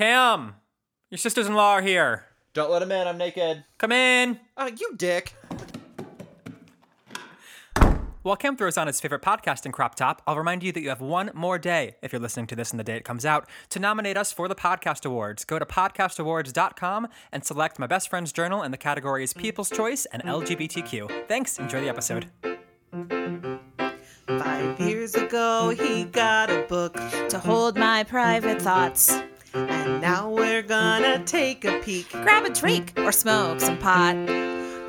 Cam, your sisters-in-law are here. Don't let him in. I'm naked. Come in. Oh, you dick. While Cam throws on his favorite podcasting crop top, I'll remind you that you have one more day, if you're listening to this in the day it comes out, to nominate us for the Podcast Awards. Go to podcastawards.com and select My Best Friend's Journal in the categories People's Choice and LGBTQ. Thanks. Enjoy the episode. Five years ago, he got a book, to hold my private thoughts. And now we're gonna take a peek. Grab a drink or smoke some pot.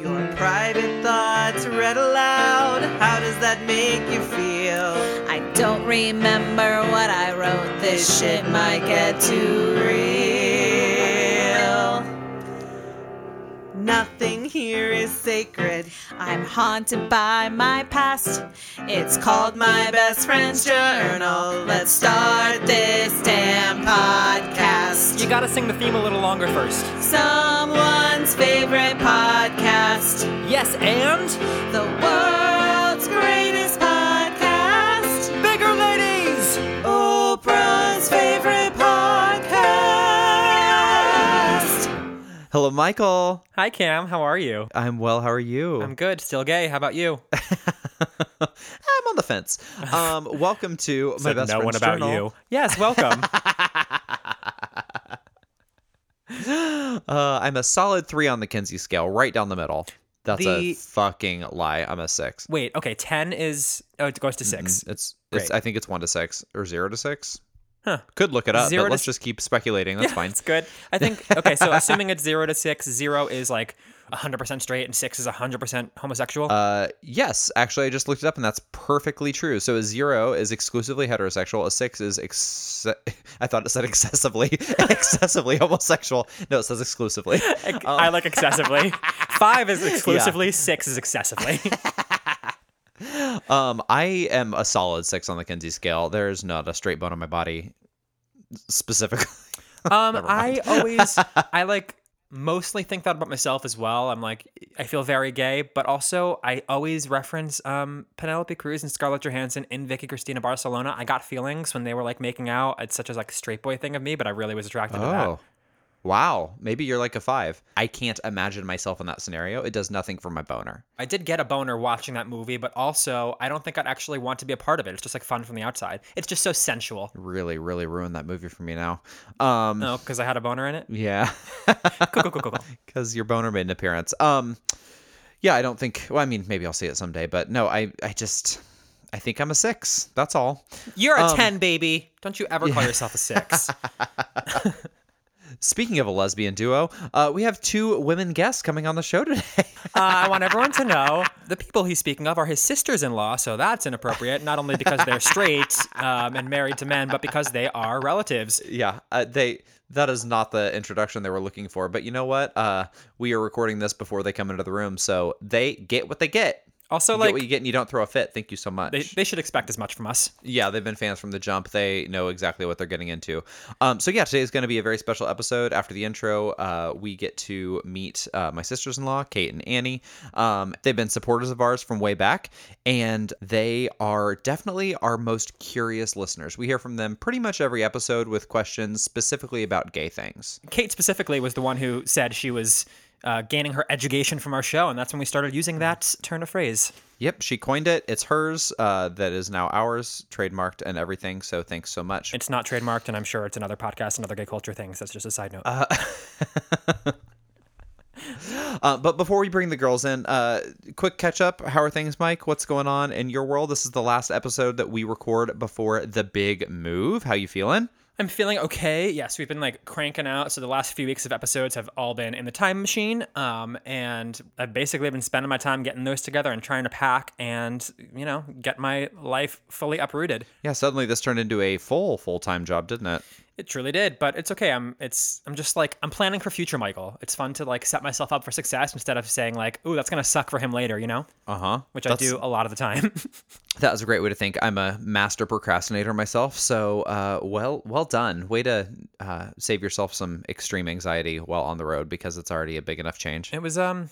Your private thoughts read aloud. How does that make you feel? I don't remember what I wrote. This shit might get too real. Nothing here is sacred. I'm haunted by my past. It's called my best friend's journal. Let's start this damn podcast. You gotta sing the theme a little longer first. Someone's favorite podcast. Yes, and The world's greatest Hello, Michael. Hi, Cam. How are you? I'm well. How are you? I'm good. Still gay. How about you? I'm on the fence. Um, welcome to my best no one friend's about journal. you. Yes, welcome. Uh, I'm a solid three on the Kinsey scale, right down the middle. That's The- a fucking lie. I'm a six. Wait. Okay. Ten is. Oh, it goes to 6 It's, it's. Great. I think it's one to six or zero to six. Huh. Could look it up, Zero but let's s- just keep speculating. That's fine. It's good. I think. Okay. So assuming it's zero to six, zero is like 100% straight, and six is 100% homosexual. Uh, yes, actually, I just looked it up, and that's perfectly true. So a zero is exclusively heterosexual. A six is ex- I thought it said excessively, excessively homosexual. No, it says exclusively. I like excessively. Five is exclusively. Six is excessively. Um, I am a solid six on the Kinsey scale. There's not a straight bone on my body, specifically. Um, I always, I like mostly think that about myself as well. I'm like, I feel very gay, but also I always reference um, Penelope Cruz and Scarlett Johansson in Vicky Cristina Barcelona. I got feelings when they were like making out. It's such a like straight boy thing of me, but I really was attracted to that. Oh, wow. Maybe you're like a five. I can't imagine myself in that scenario. It does nothing for my boner. I did get a boner watching that movie, but also I don't think I'd actually want to be a part of it. It's just like fun from the outside. It's just so sensual. Really, really ruined that movie for me now. Um, No, because I had a boner in it. yeah. Cool, cool, cool, cool, cool. because your boner made an appearance. Um, yeah, I don't think. Well, I mean, maybe I'll see it someday, but no, I, I just, I think I'm a six. That's all. You're a Um, 10, baby. Don't you ever call yourself a 6. Speaking of a lesbian duo, uh, we have two women guests coming on the show today. Uh, I want everyone to know the people he's speaking of are his sisters in law, so that's inappropriate, not only because they're straight um, and married to men, but because they are relatives. yeah, uh, they. That is not the introduction they were looking for. But you know what? Uh, we are recording this before they come into the room, so they get what they get. Also, You like, what you get, and you don't throw a fit. Thank you so much. they, they should expect as much from us. yeah, they've been fans from the jump. They know exactly what they're getting into. Um, so yeah, today is going to be a very special episode. After the intro, uh, we get to meet uh, my sisters-in-law, Kate and Annie. Um, they've been supporters of ours from way back, and they are definitely our most curious listeners. We hear from them pretty much every episode with questions specifically about gay things. Kate specifically was the one who said she was uh, gaining her education from our show, and that's when we started using that turn of phrase. Yep, she coined it. It's hers. Uh, that is now ours, trademarked and everything. So thanks so much. It's not trademarked, and I'm sure it's another podcast another gay culture things. That's just a side note. Uh, but before we bring the girls in, uh, quick catch up. How are things, Mike? What's going on in your world? This is the last episode that we record before the big move. How you feeling? I'm feeling okay. Yes, we've been like cranking out. So the last few weeks of episodes have all been in the time machine. Um, and I've basically been spending my time getting those together and trying to pack and, you know, get my life fully uprooted. Yeah, suddenly this turned into a full full time job, didn't it? It truly did, but it's okay. I'm it's I'm just like I'm planning for future Michael. It's fun to like set myself up for success instead of saying like, "Ooh, that's going to suck for him later," you know? Uh huh. Which I do a lot of the time. That was a great way to think. I'm a master procrastinator myself, so uh, well, well done. Way to uh, save yourself some extreme anxiety while on the road because it's already a big enough change. it was um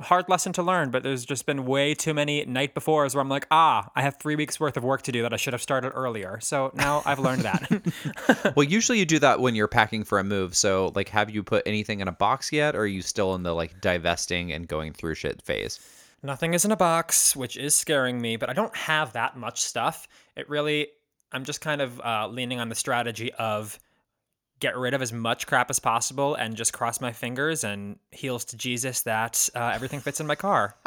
hard lesson to learn, but there's just been way too many night befores where I'm like, ah, I have three weeks worth of work to do that I should have started earlier. So now I've learned that. well, usually you do that when you're packing for a move. So, like, have you put anything in a box yet, or are you still in the like divesting and going through shit phase? Nothing is in a box, which is scaring me, but I don't have that much stuff. It really, I'm just kind of uh, leaning on the strategy of get rid of as much crap as possible and just cross my fingers and heels to Jesus that uh, everything fits in my car.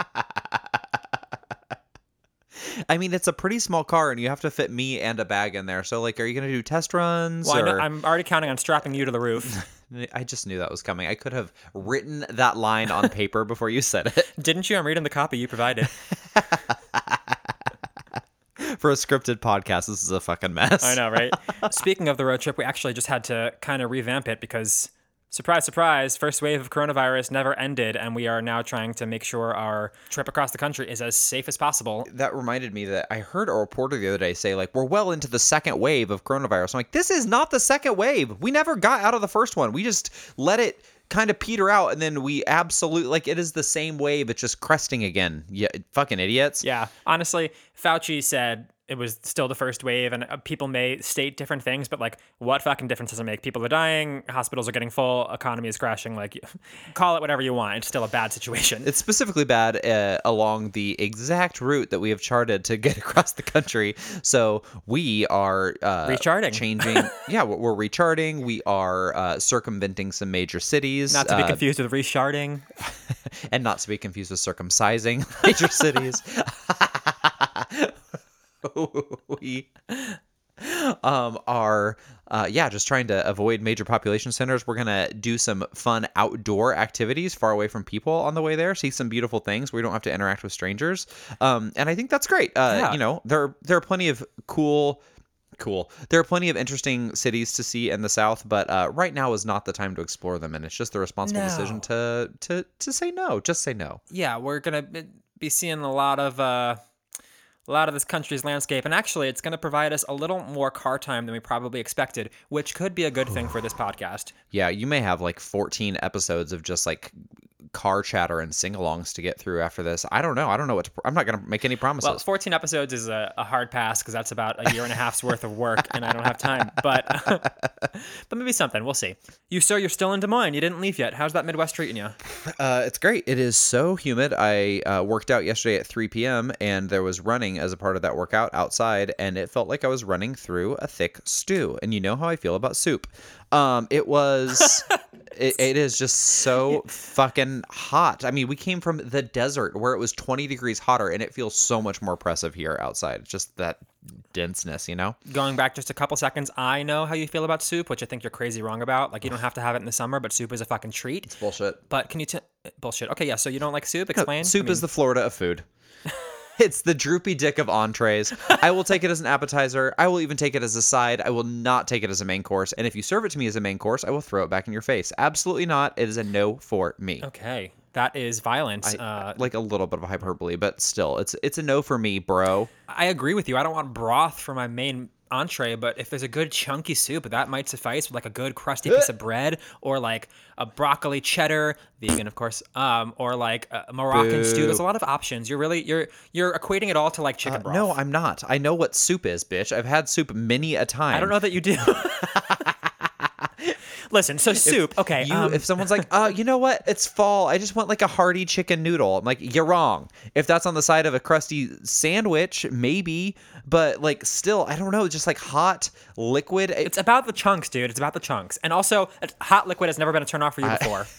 I mean, it's a pretty small car, and you have to fit me and a bag in there. So, like, are you going to do test runs? Well, or... I'm already counting on strapping you to the roof. I just knew that was coming. I could have written that line on paper before you said it. Didn't you? I'm reading the copy you provided. For a scripted podcast, this is a fucking mess. I know, right? Speaking of the road trip, we actually just had to kind of revamp it because surprise, surprise, first wave of coronavirus never ended, and we are now trying to make sure our trip across the country is as safe as possible. That reminded me that I heard a reporter the other day say, like, we're well into the second wave of coronavirus. I'm like, this is not the second wave. We never got out of the first one. We just let it kind of peter out and then we absolutely like it is the same wave it's just cresting again yeah fucking idiots Yeah, honestly, Fauci said it was still the first wave, and uh, people may state different things, but like, what fucking difference does it make? People are dying, hospitals are getting full, economy is crashing. Like, call it whatever you want. It's still a bad situation. it's specifically bad uh, along the exact route that we have charted to get across the country. So we are uh, Recharting. changing. yeah, we're, we're recharting. We are uh, circumventing some major cities. Not to be uh, confused with resharding. and not to be confused with circumcising major cities. We um are uh, yeah just trying to avoid major population centers. We're gonna do some fun outdoor activities far away from people on the way there see some beautiful things where we don't have to interact with strangers. Um and i think that's great. Uh Yeah. you know there there are plenty of cool cool. There are plenty of interesting cities to see in the south but uh, right now is not the time to explore them and it's just the responsible No. decision to to to say no just say no. Yeah, we're gonna be- be seeing a lot of uh, a lot of this country's landscape, and actually, it's gonna provide us a little more car time than we probably expected, which could be a good thing for this podcast. Yeah, you may have like 14 episodes of just like car chatter and sing-alongs to get through after this. I don't know. I don't know what to, I'm not going to make any promises. Well, 14 episodes is a, a hard pass because that's about a year and a half's worth of work, and I don't have time. But but maybe something. We'll see. You, sir, you're still in Des Moines. You didn't leave yet. How's that Midwest treating you? Uh, it's great. It is so humid. I uh, worked out yesterday at 3 p.m. and there was running as a part of that workout outside, and it felt like I was running through a thick stew. And you know how I feel about soup. Um, it was. it, it is just so fucking hot. I mean, we came from the desert where it was 20 degrees hotter, and it feels so much more oppressive here outside. It's just that denseness, you know. Going back just a couple seconds, I know how you feel about soup, which I think you're crazy wrong about. Like, you don't have to have it in the summer, but soup is a fucking treat. It's bullshit. But can you t- bullshit? Okay, yeah. So you don't like soup? Explain. Soup I is the Florida of food. It's the droopy dick of entrees. I will take it as an appetizer. I will even take it as a side. I will not take it as a main course. And if you serve it to me as a main course, I will throw it back in your face. Absolutely not. It is a no for me. Okay, that is violent. I- uh, like a little bit of hyperbole, but still, it's it's a no for me, bro. I agree with you. I don't want broth for my main entree, but if there's a good chunky soup, that might suffice with like a good crusty piece of bread or like a broccoli cheddar, vegan of course, um, or like a Moroccan stew. There's a lot of options. You're really you're you're equating it all to like chicken broth. Uh, No, I'm not. I know what soup is, bitch. I've had soup many a time. I don't know that you do. Listen, so soup. Okay, You, um, if someone's like, uh, you know what? It's fall. I just want like a hearty chicken noodle. I'm like, you're wrong. If that's on the side of a crusty sandwich, maybe, but like still, I don't know. Just like hot liquid. It's about the chunks, dude. It's about the chunks, and also hot liquid has never been a turn off for you before.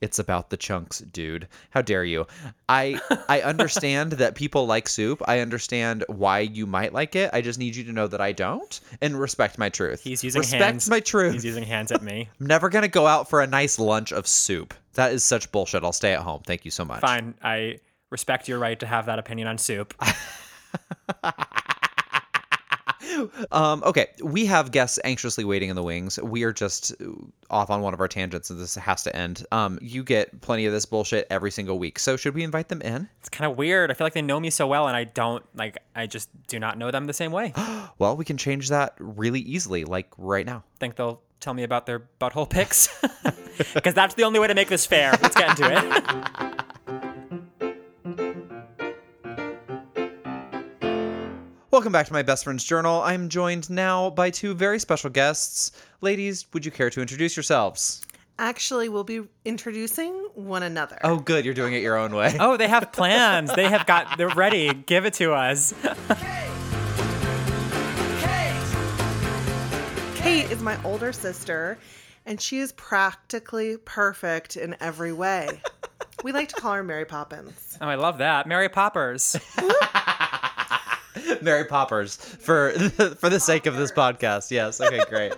it's about the chunks, dude. How dare you? I I understand that people like soup. I understand why you might like it. I just need you to know that I don't and respect my truth. He's using respect hands. my truth. He's using hands at me. I'm never gonna go out for a nice lunch of soup. That is such bullshit. I'll stay at home. Thank you so much. Fine, I respect your right to have that opinion on soup. Um, okay, we have guests anxiously waiting in the wings. We are just off on one of our tangents, and this has to end. Um, you get plenty of this bullshit every single week. So should we invite them in? It's kind of weird. I feel like they know me so well, and I don't like. I just do not know them the same way. Well, we can change that really easily, like right now. Think they'll tell me about their butthole pics? Because that's the only way to make this fair. Let's get into it. Welcome back to my best friend's journal. I'm joined now by two very special guests. Ladies, would you care to introduce yourselves? Actually, we'll be introducing one another. Oh, good. You're doing it your own way. Oh, they have plans. They have got. They're ready. Give it to us. Kate Kate is my older sister, and she is practically perfect in every way. we like to call her Mary Poppins. Oh, I love that. Mary Poppers. Mary Poppers for for the sake of this podcast. Yes. Okay, great.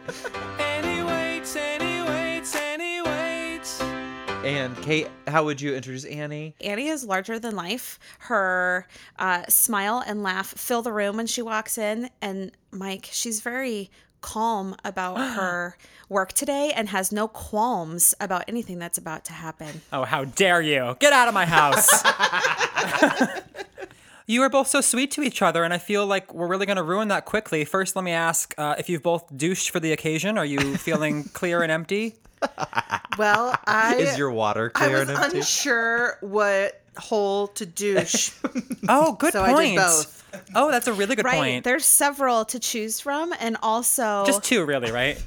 And Kate, how would you introduce Annie? Annie is larger than life. Her uh, smile and laugh fill the room when she walks in. And Mike, she's very calm about her work today and has no qualms about anything that's about to happen. Oh, how dare you! Get out of my house. You are both so sweet to each other, and I feel like we're really going to ruin that quickly. First, let me ask uh, if you've both douched for the occasion. Are you feeling clear and empty? Well, I Is your water I clear was and empty? unsure what hole to douche, Oh, good so I point. did both. Oh, that's a really good Right. point. There's several to choose from. And also, Just two, really, right?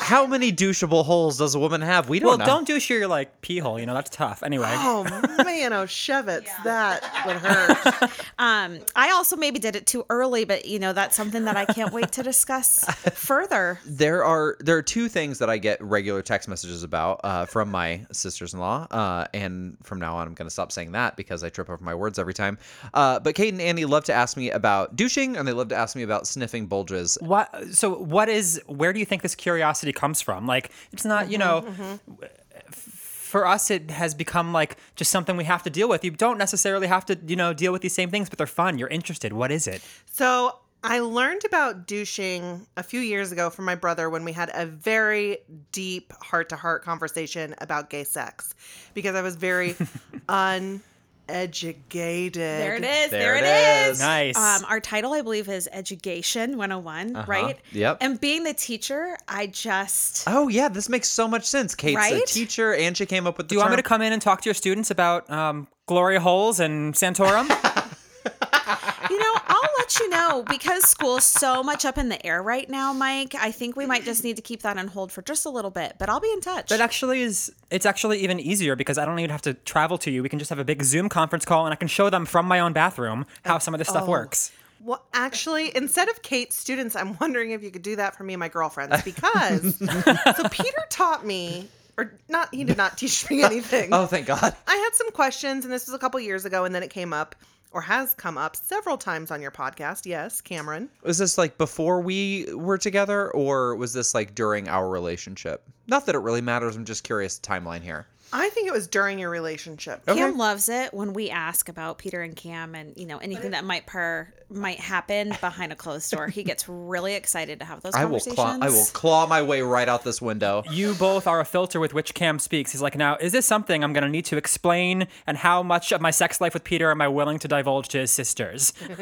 How many douchable holes does a woman have? We don't well, know. don't douche your like pee hole. You know that's tough. Anyway. Oh man, oh Shevitz, that would hurt. um, I also maybe did it too early, but you know, that's something that I can't wait to discuss further. there are there are two things that I get regular text messages about uh, from my sisters-in-law, uh, and from now on I'm going to stop saying that because I trip over my words every time. Uh, but Kate and Annie love to ask me about douching, and they love to ask me about sniffing bulges. What? So, what is? Where do you think this curiosity comes from? Like, it's not. You mm-hmm, know, f- for us, it has become like just something we have to deal with. You don't necessarily have to, you know, deal with these same things, but they're fun. You're interested. What is it? So I learned about douching a few years ago from my brother when we had a very deep heart to heart conversation about gay sex because I was very uneducated. There it is. There There, it it is. is. Nice. Um, our title, I believe, is Education 101, right? Yep. And being the teacher, I just. Oh yeah, this makes so much sense. Kate's a teacher, and she came up with the Do you want me to come in and talk to your students about um, Gloria holes and Santorum? You know, let you know because school's so much up in the air right now, Mike. I think we might just need to keep that on hold for just a little bit, but I'll be in touch. That actually is. It's actually even easier because I don't even have to travel to you. We can just have a big Zoom conference call, and I can show them from my own bathroom how some of this stuff oh. works. Well, actually, instead of Kate's students, I'm wondering if you could do that for me and my girlfriends because so Peter taught me, or not, he did not teach me anything. Oh, thank God. I had some questions, and this was a couple years ago, and then it came up or has come up several times on your podcast. Yes, Cameron. Was this like before we were together, or was this like during our relationship? Not that it really matters. I'm just curious timeline here. I think it was during your relationship. Cam loves it when we ask about Peter and Cam and you know anything that might per might happen behind a closed door. He gets really excited to have those I will conversations. claw. I will claw my way right out this window. You both are a filter with which Cam speaks. He's like, now, is this something I'm going to need to explain? And how much of my sex life with Peter am I willing to divulge to his sisters?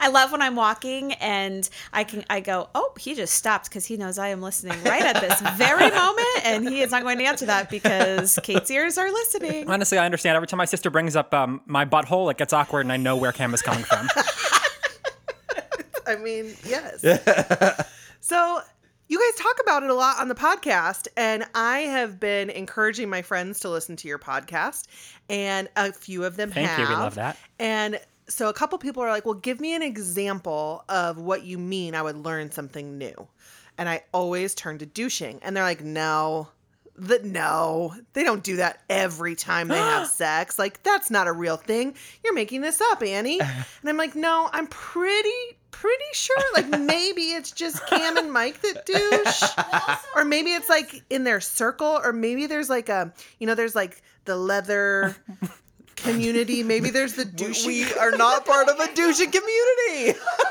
I love when I'm walking and I can I go, oh, he just stopped because he knows I am listening right at this very moment, and he is not going to answer that because Kate's ears are listening. Honestly, I understand. Every time my sister brings up um, my butthole, it gets awkward, and I know where Cam is coming from. I mean, yes. so you guys talk about it a lot on the podcast, and I have been encouraging my friends to listen to your podcast, and a few of them Thank have. you. We love that. And so a couple people are like, "Well, give me an example of what you mean. I would learn something new." And I always turn to douching, and they're like, "No." The, no, they don't do that every time they have sex. Like that's not a real thing. You're making this up, Annie. And I'm like, no, I'm pretty pretty sure. Like maybe it's just Cam and Mike that douche, or maybe it's like in their circle, or maybe there's like a you know there's like the leather community. Maybe there's the douche. We are not part of a douching community.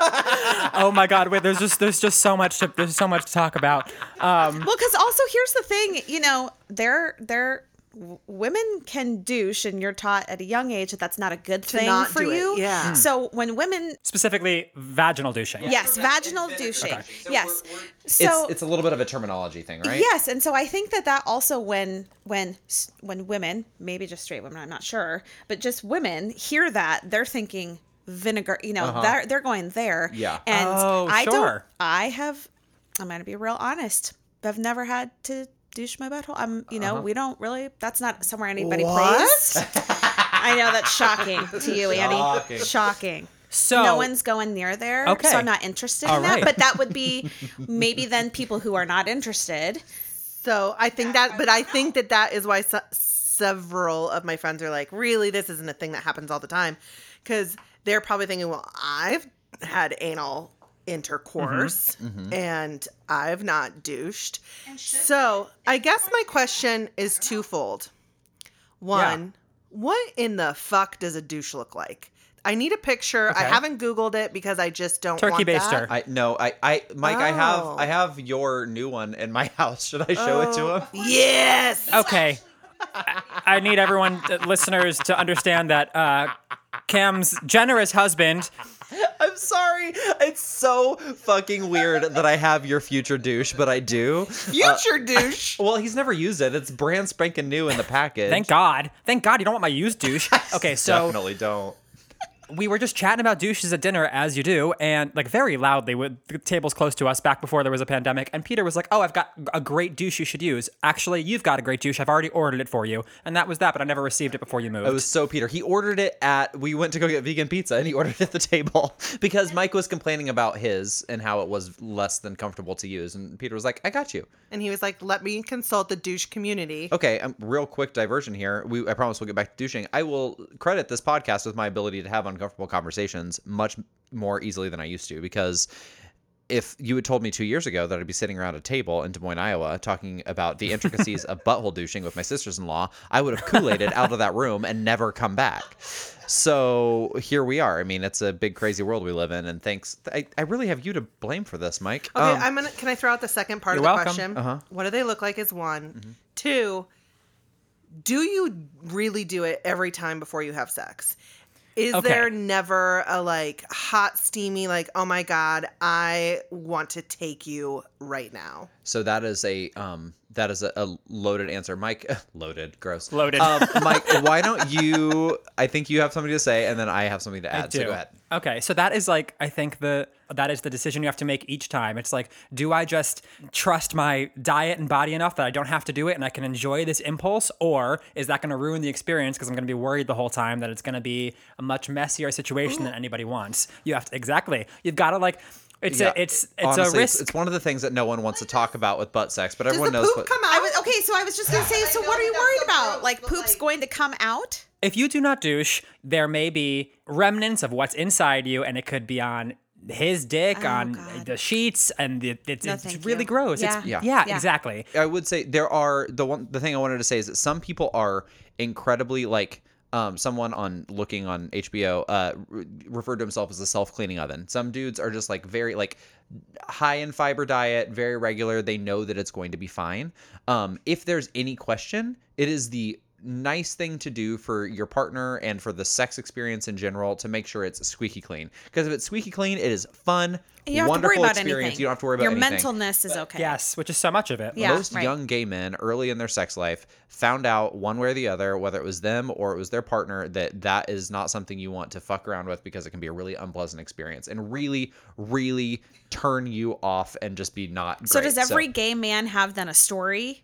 oh my God! Wait, there's just there's just so much to there's so much to talk about. Um, Well, because also here's the thing, you know, they're they're w- women can douche, and you're taught at a young age that that's not a good thing not for do it, you. yeah. So when women, specifically, vaginal douching. yes, vaginal douching, yes. it's So it's a little bit of a terminology thing, right? Yes, and so I think that that also when when when women, maybe just straight women, I'm not sure, but just women hear that, they're thinking vinegar. You know, uh-huh. they're they're going there. Yeah. And Oh, I don't. I have. I'm gonna be real honest. I've never had to douche my butthole. I'm. You know, uh-huh. we don't really. That's not somewhere anybody What? plays. I know that's shocking to you, Annie. Shocking. Shocking. So no one's going near there, Okay. so I'm not interested All in that. right. But that would be maybe then people who are not interested. So I think that, but I think that that is why se- several of my friends are like, really, this isn't a thing that happens all the time. Because they're probably thinking, well, I've had anal intercourse and I've not douched. So I guess my question is twofold. One, what in the fuck does a douche look like? I need a picture. I haven't Googled it because I just don't Turkey want that. baster. I no, I I Mike, I have Oh. I have your new one in my house. Should I show it to him? Yes. Okay. I- I need everyone, uh, listeners, to understand that uh, Cam's generous husband. I'm sorry. It's so fucking weird that I have your future douche, but I do. Uh, future douche. Well, he's never used it. It's brand spanking new in the package. Thank God. Thank God you don't want my used douche. Okay, so Definitely don't. We were just chatting about douches at dinner, as you do, and like very loudly with the tables close to us back before there was a pandemic. And Peter was like, "Oh, I've got a great douche you should use. Actually, you've got a great douche. I've already ordered it for you." And that was that. But I never received it before you moved. It was so Peter. He ordered it at. We went to go get vegan pizza, and he ordered it at the table because Mike was complaining about his and how it was less than comfortable to use. And Peter was like, "I got you." And he was like, "Let me consult the douche community." Okay, um, real quick diversion here. We, I promise we'll get back to douching. I will credit this podcast with my ability to have uncomfortable conversations much more easily than I used to because if you had told me two years ago that I'd be sitting around a table in Des Moines, Iowa, talking about the intricacies of butthole douching with my sisters-in-law, I would have Kool-Aided out of that room and never come back. So here we are. I mean, it's a big, crazy world we live in, and thanks. I, I really have you to blame for this, Mike. Okay, Um, I'm gonna. Can I throw out the second part of the welcome. question? Uh-huh. What do they look like? Is one, two. Do you really do it every time before you have sex? Is Okay. there never a like hot, steamy, like, oh my god, I want to take you right now? So that is a um that is a, a loaded answer, Mike. loaded, gross. Loaded. Um, Mike, why don't you? I think you have something to say, and then I have something to add. So go ahead. Okay, so that is like I think the that is the decision you have to make each time. It's like, do I just trust my diet and body enough that I don't have to do it and I can enjoy this impulse, or is that going to ruin the experience because I'm going to be worried the whole time that it's going to be a much messier situation than anybody wants? You have to exactly. You've got to like. It's Yeah, a it's it's honestly, a risk. It's, one of the things that no one wants to talk about with butt sex, but Does everyone the knows. poop what, come I out? was okay. So I was just gonna say. So what are you worried about? Like poop's going to come out? if you do not douche, there may be remnants of what's inside you, and it could be on his dick, oh, on Oh, God. the sheets, and it, it's, No, it's really you. gross. Yeah. It's, Yeah. yeah, Yeah. exactly. I would say there are the one the thing I wanted to say is that some people are incredibly like um, someone on looking on HBO uh, re- referred to himself as a self cleaning oven. Some dudes are just like very like high in fiber diet, very regular. They know that it's going to be fine. Um, if there's any question, it is the nice thing to do for your partner and for the sex experience in general to make sure it's squeaky clean. Because if it's squeaky clean, it is fun, You don't have to wonderful worry experience. anything. You don't have to worry about Your anything. mentalness is okay. Yes, which is so much of it. Yeah. most right. young gay men early in their sex life found out one way or the other whether it was them or it was their partner that that is not something you want to fuck around with because it can be a really unpleasant experience and really really turn you off and just be not So does every gay man have then a story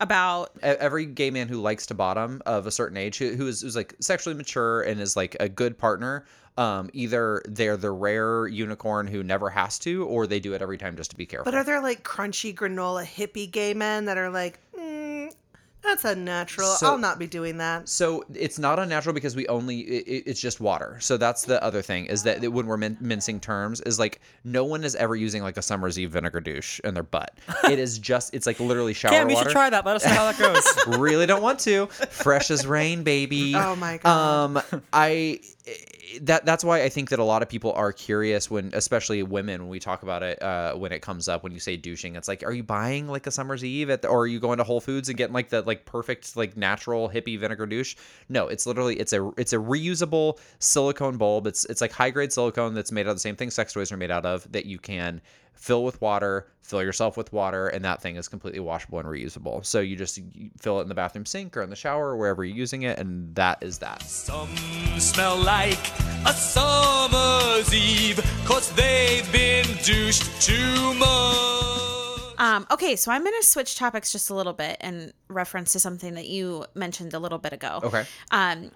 about? e- every gay man who likes to bottom of a certain age who, who is who's like sexually mature and is like a good partner um either they're the rare unicorn who never has to or they do it every time just to be careful But are there like crunchy granola hippie gay men that are like, mm, that's unnatural. So- I'll not be doing that. So it's not unnatural because we only it, it- it's just water. So that's the other thing is that when we're min- mincing terms is like no one is ever using like a summer's eve vinegar douche in their butt. it is just it's like literally shower Cam, you should try that. Let us know how that goes. really don't want to. Fresh as rain, baby. Oh my God. Um, I that that's why I think that a lot of people are curious when, especially women, when we talk about it, uh, when it comes up, when you say douching, it's like, are you buying like a summer's eve at, the, or are you going to Whole Foods and getting like the like perfect like natural hippie vinegar douche. No, it's literally it's a it's a reusable silicone bulb. It's it's like high grade silicone that's made out of the same thing sex toys are made out of that you can fill with water, fill yourself with water, and that thing is completely washable and reusable. So you just fill it in the bathroom sink or in the shower or wherever you're using it, and that is that. Some smell like a summer's eve, cause they've been douched too much. Um, okay, so I'm going to switch topics just a little bit and reference to something that you mentioned a little bit ago. Okay. Um,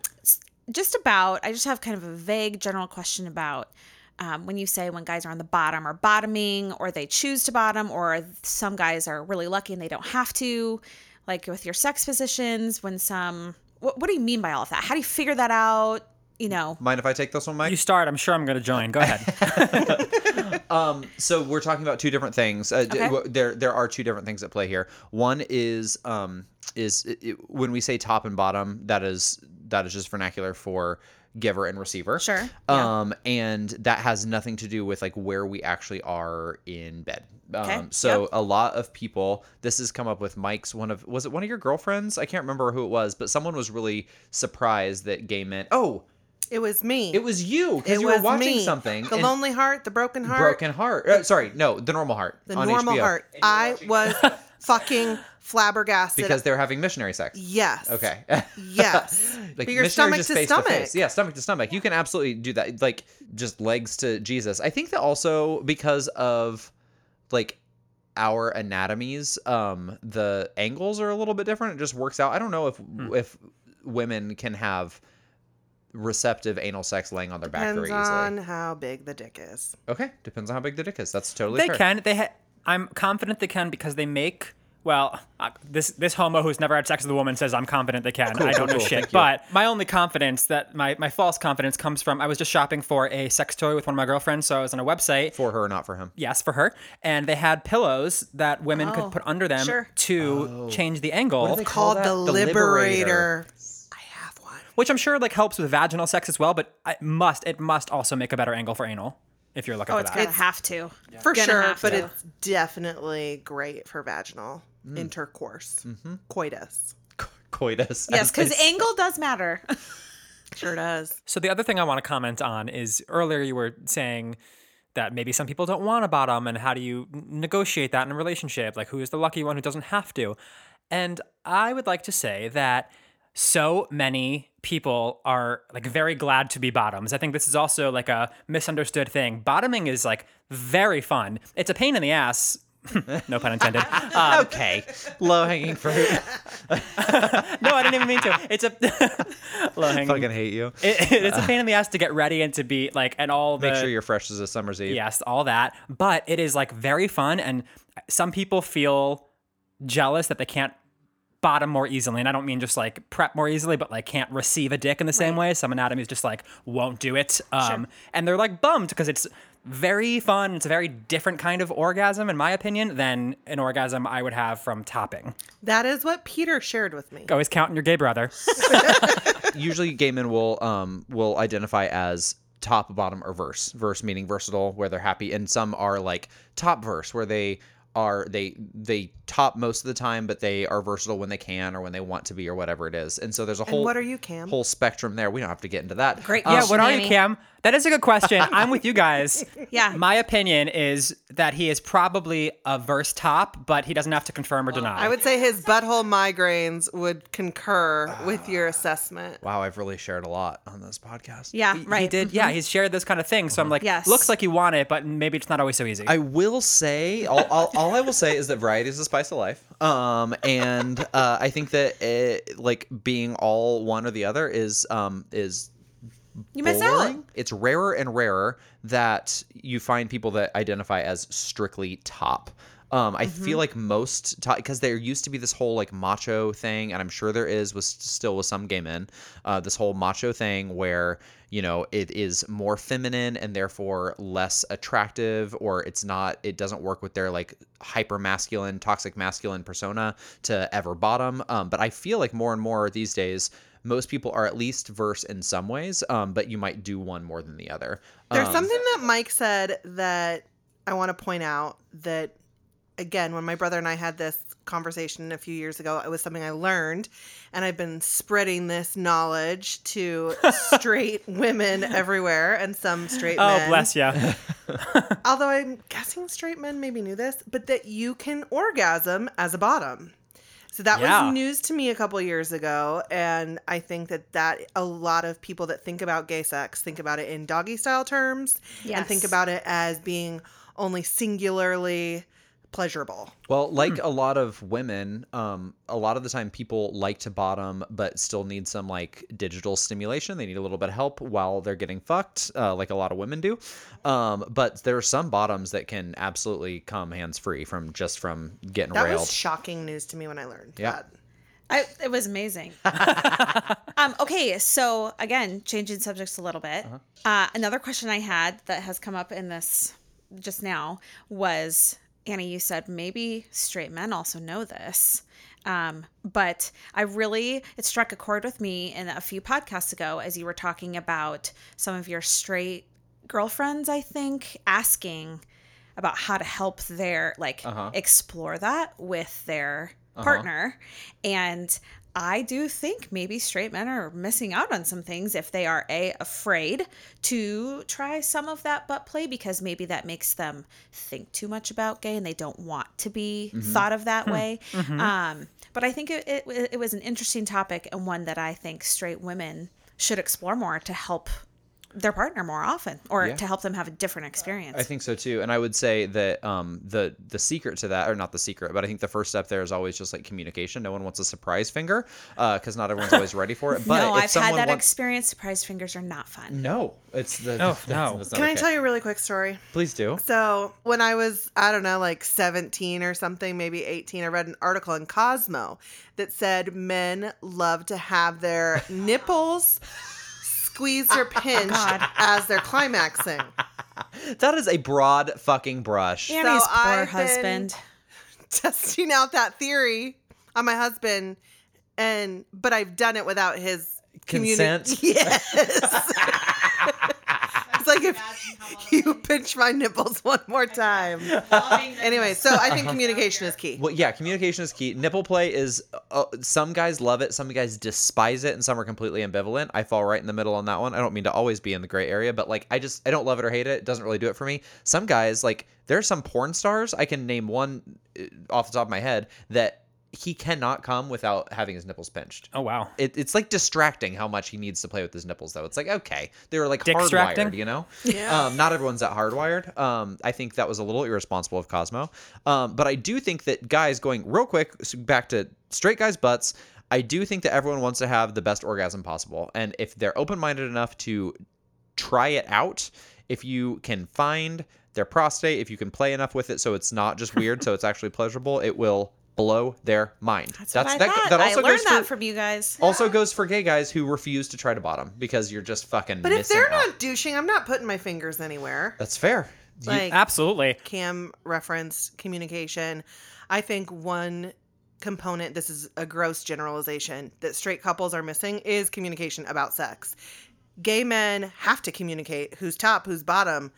just about, I just have kind of a vague general question about um, when you say when guys are on the bottom or bottoming, or they choose to bottom, or some guys are really lucky and they don't have to, like with your sex positions, when some, what, what do you mean by all of that? How do you figure that out? You know, Mind if I take this one, Mike? You start. I'm sure I'm going to join. Go ahead. Um, so we're talking about two different things. Uh, Okay. w- there, there are two different things at play here. One is, um, is it, it- when we say top and bottom, that is that is just vernacular for giver and receiver. Sure, yeah. Um, and that has nothing to do with like where we actually are in bed. Okay, Um, so yep. a lot of people, this has come up with Mike's one of was it one of your girlfriends? I can't remember who it was, but someone was really surprised that gay men. Oh, It was me. it was you because you were watching me. something. The lonely heart, the broken heart, Broken Heart. Uh, sorry, no, The Normal Heart. the normal HBO. heart. I was fucking flabbergasted. because they're having missionary sex. yes, Okay. yes, like but your stomach to stomach. face. Yeah, stomach to stomach. You can absolutely do that. Like just legs to Jesus. I think that also because of like our anatomies, um, the angles are a little bit different. It just works out. I don't know if Hmm. if women can have receptive anal sex laying on their back Depends very easily. Depends on how big the dick is. Okay, depends on how big the dick is. That's totally they fair. can. They. Ha- I'm confident they can because they make. Well, uh, this this homo who's never had sex with a woman says I'm confident they can. Cool, I don't cool, know cool. shit. But my only confidence that my my false confidence comes from I was just shopping for a sex toy with one of my girlfriends, so I was on a website. For her, not for him. Yes, for her, and they had pillows that women Oh, could put under them sure. to change the angle. they Called that? the, The liberator. Liberator. I have one. which I'm sure like helps with vaginal sex as well, but it must it must also make a better angle for anal if you're looking oh, for it's that. gonna have to. For Gonna sure, but to. it's definitely great for vaginal Mm. intercourse, Mm-hmm. coitus. Coitus. Yes, because angle does matter. Sure does. So the other thing I want to comment on is earlier you were saying that maybe some people don't want a bottom and how do you negotiate that in a relationship? Like who is the lucky one who doesn't have to? And I would like to say that so many people are like very glad to be bottoms. I think this is also like a misunderstood thing. Bottoming is like very fun. It's a pain in the ass. no pun intended. Um, okay. Low hanging fruit. no, I didn't even mean to. It's a low hanging. Fucking hate you. It, it's a pain in the ass to get ready and to be like, and all the Make sure you're fresh as a summer's eve. yes, all that. But it is like very fun, and some people feel jealous that they can't bottom more easily. And I don't mean just like prep more easily, but like can't receive a dick in the same way. Some anatomies just like won't do it. Um, and they're like bummed because it's very fun. It's a very different kind of orgasm, in my opinion, than an orgasm I would have from topping. That is what Peter shared with me. Always counting your gay brother. Usually, gay men will um will identify as top, bottom, or verse. Verse meaning versatile, where they're happy, and some are like top verse, where they are they they top most of the time, but they are versatile when they can or when they want to be or whatever it is. And so there's a whole what are you, Cam? whole spectrum there. We don't have to get into that. Great Um, Yeah, what are you, Cam? That is a good question. I'm with you guys. Yeah. My opinion is that he is probably a verse top, but he doesn't have to confirm or deny. I would say his butthole migraines would concur with your assessment. Wow, I've really shared a lot on this podcast. Yeah, He- right. He did. Yeah, he's shared this kind of thing. So I'm like, Yes. looks like you want it, but maybe it's not always so easy. I will say, all, all, all I will say is that variety is the spice of life. Um, and uh, I think that it, like being all one or the other is um is You miss boring. out. It's rarer and rarer that you find people that identify as strictly top. Um, I Mm-hmm. feel like most top because there used to be this whole like macho thing, and I'm sure there is was still with some gay men, uh, this whole macho thing where you know it is more feminine and therefore less attractive, or it's not, it doesn't work with their like hyper masculine, toxic masculine persona to ever bottom. Um, but I feel like more and more these days, most people are at least verse in some ways, um, but you might do one more than the other. There's Um, something that Mike said that I want to point out that again, when my brother and I had this conversation a few years ago, it was something I learned, and I've been spreading this knowledge to straight women everywhere and some straight Oh, men. Oh, bless you. Although I'm guessing straight men maybe knew this, but that you can orgasm as a bottom. So that Yeah. was news to me a couple years ago, and I think that that a lot of people that think about gay sex think about it in doggy style terms, and think about it as being only singularly pleasurable. Well, like Hmm. a lot of women, um, a lot of the time people like to bottom, but still need some like digital stimulation. They need a little bit of help while they're getting fucked, uh, like a lot of women do. Um, but there are some bottoms that can absolutely come hands free from just from getting That railed. was shocking news to me when I learned Yeah. that. I, it was amazing. um, okay, so again, changing subjects a little bit. uh another question I had that has come up in this just now was Annie, you said maybe straight men also know this. Um, but I really, it struck a chord with me in a few podcasts ago as you were talking about some of your straight girlfriends, I think, asking about how to help their, like, explore that with their partner. And I do think maybe straight men are missing out on some things if they are a afraid to try some of that butt play because maybe that makes them think too much about gay and they don't want to be mm-hmm. thought of that hmm. way. Mm-hmm. Um, but I think it, it it was an interesting topic and one that I think straight women should explore more to help their partner more often or Yeah. to help them have a different experience. I think so too, and I would say that um, the the secret to that, or not the secret, but I think the first step there is always just like communication. No one wants a surprise finger because not everyone's always ready for it. But no, if I've had that wants, experience. Surprise fingers are not fun. no, it's the Oh, no. that's not Can I tell you a really quick story? Please do. So when I was, I don't know, like 17 or something, maybe 18, I read an article in Cosmo that said men love to have their nipples squeezed or oh, pinched as they're climaxing. That is a broad fucking brush. Annie's So poor I've been- husband. Testing out that theory on my husband, and but I've done it without his communi- Consent? Yes. It's like if you pinch my nipples one more time. anyway, so I think communication is key. Well, yeah, communication is key. Nipple play is uh, some guys love it, some guys despise it, and some are completely ambivalent. I fall right in the middle on that one. I don't mean to always be in the gray area, but like I just I don't love it or hate it. It doesn't really do it for me. Some guys like there are some porn stars. I can name one uh, off the top of my head that he cannot come without having his nipples pinched. Oh wow. It, it's like distracting how much he needs to play with his nipples, though. It's like okay, they were like Distracting? hardwired, you know. Um, not everyone's that hardwired. Um, I think that was a little irresponsible of Cosmo. Um, but I do think that guys going real quick back to straight guys' butts. I do think that everyone wants to have the best orgasm possible, and if they're open-minded enough to try it out, if you can find their prostate, if you can play enough with it so it's not just weird, so it's actually pleasurable, it will blow their mind. That's, what I that, thought. that I also learned goes that for, from you guys. also goes for gay guys who refuse to try to bottom because you're just fucking But if missing they're out. not douching, I'm not putting my fingers anywhere. That's fair. You- Absolutely. Cam referenced communication. I think one component, this is a gross generalization, that straight couples are missing is communication about sex. Gay men have to communicate who's top, who's bottom.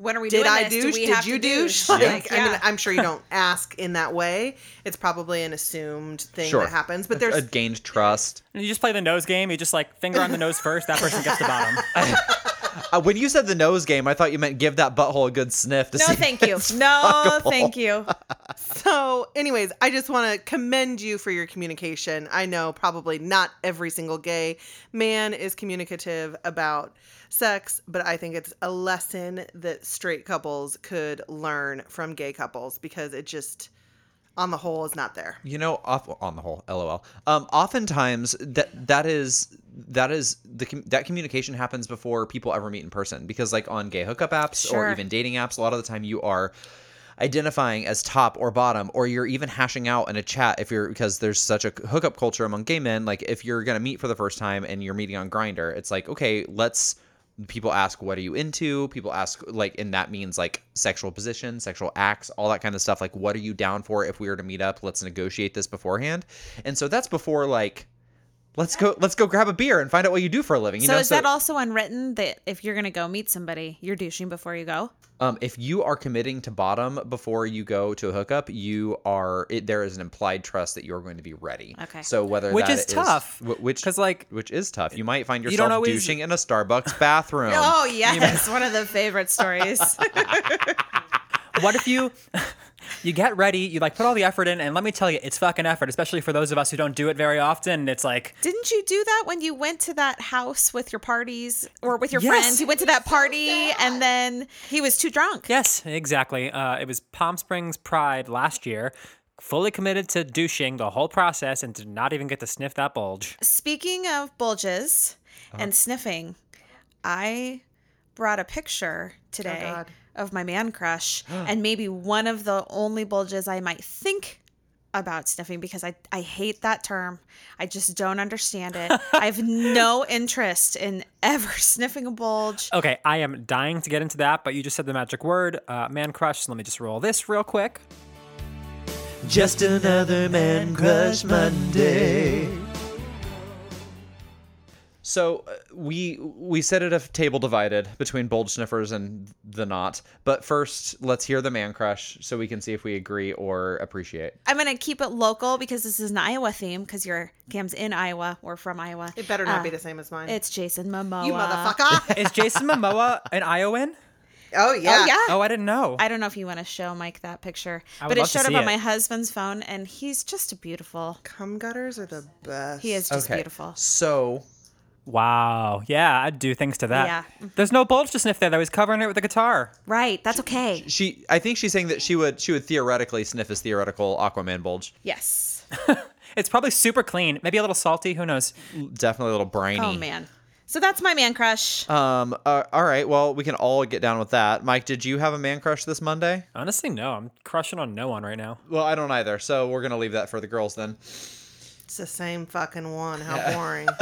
When are we Did doing I this? Do douche? we Did have you to douche? douche? Like, I mean, I'm sure you don't ask in that way. It's probably an assumed thing Sure. that happens. But a there's gained trust. And you just play the nose game. You just like finger on the nose first. That person gets the bottom. Uh, when you said the nose game, I thought you meant give that butthole a good sniff. To No, see thank if you. it's No, fuckable. thank you. So, anyways, I just want to commend you for your communication. I know probably not every single gay man is communicative about sex, but I think it's a lesson that straight couples could learn from gay couples because it just, on the whole, is not there. You know, off, on the whole, lol. Um, oftentimes that that is that is the that communication happens before people ever meet in person because like on gay hookup apps or even dating apps, a lot of the time you are identifying as top or bottom or you're even hashing out in a chat if you're because there's such a hookup culture among gay men like if you're to meet for the first time and you're meeting on Grindr it's like okay let's people ask what are you into? People ask like and that means like sexual position sexual acts all that kind of stuff. Like what are you down for if we were to meet up? Let's negotiate this beforehand. And so that's before like Let's go. Let's go grab a beer and find out what you do for a living. You so know, is that also unwritten that if you're gonna go meet somebody, you're douching before you go? Um, if you are committing to bottom before you go to a hookup, you are. It, there is an implied trust that you're going to be ready. Okay. So whether Which that is tough, wh- which 'cause, like, which is tough. You might find you yourself don't always- douching in a Starbucks bathroom. Oh yes, one of the favorite stories. what if you you get ready, you like put all the effort in, and let me tell you, it's fucking effort, especially for those of us who don't do it very often. It's like Didn't you do that when you went to that house with your parties or with your Yes. friends? You went to that party and then he was too drunk. yes, exactly. Uh, it was Palm Springs Pride last year. Fully committed to douching the whole process and did not even get to sniff that bulge. Speaking of bulges and sniffing, I brought a picture today God. Of my man crush and maybe one of the only bulges I might think about sniffing because I, I hate that term. I just don't understand it. I have no interest in ever sniffing a bulge. Okay, I am dying to get into that, but you just said the magic word, uh, man crush. So let me just roll this real quick. Just another man crush Monday. So uh, we we sit at a table divided between bold sniffers and the not. But first, let's hear the man crush so we can see if we agree or appreciate. I'm gonna keep it local because this is an Iowa theme because your Cam's in Iowa. We're from Iowa. It better not Uh, be the same as mine. It's Jason Momoa. you motherfucker. Is Jason Momoa an Iowan? oh yeah. Oh yeah. Oh, I didn't know. I don't know if you want to show Mike that picture, I but it showed up see on my husband's phone, and he's just a beautiful. Cum gutters are the best. He is just okay. beautiful. So Wow. Yeah, I'd do things to that. Yeah. There's no bulge to sniff there. though. He's covering it with a guitar. Right. That's okay. she, I think she's saying that she would she would theoretically sniff his theoretical Aquaman bulge. Yes. It's probably super clean. Maybe a little salty. Who knows? Definitely a little briny. Oh man. So that's my man crush. Um. Uh, all right. Well, we can all get down with that. Mike, did you have a man crush this Monday? Honestly, no. I'm crushing on no one right now. Well, I don't either. So we're gonna leave that for the girls then. It's the same fucking one. How boring.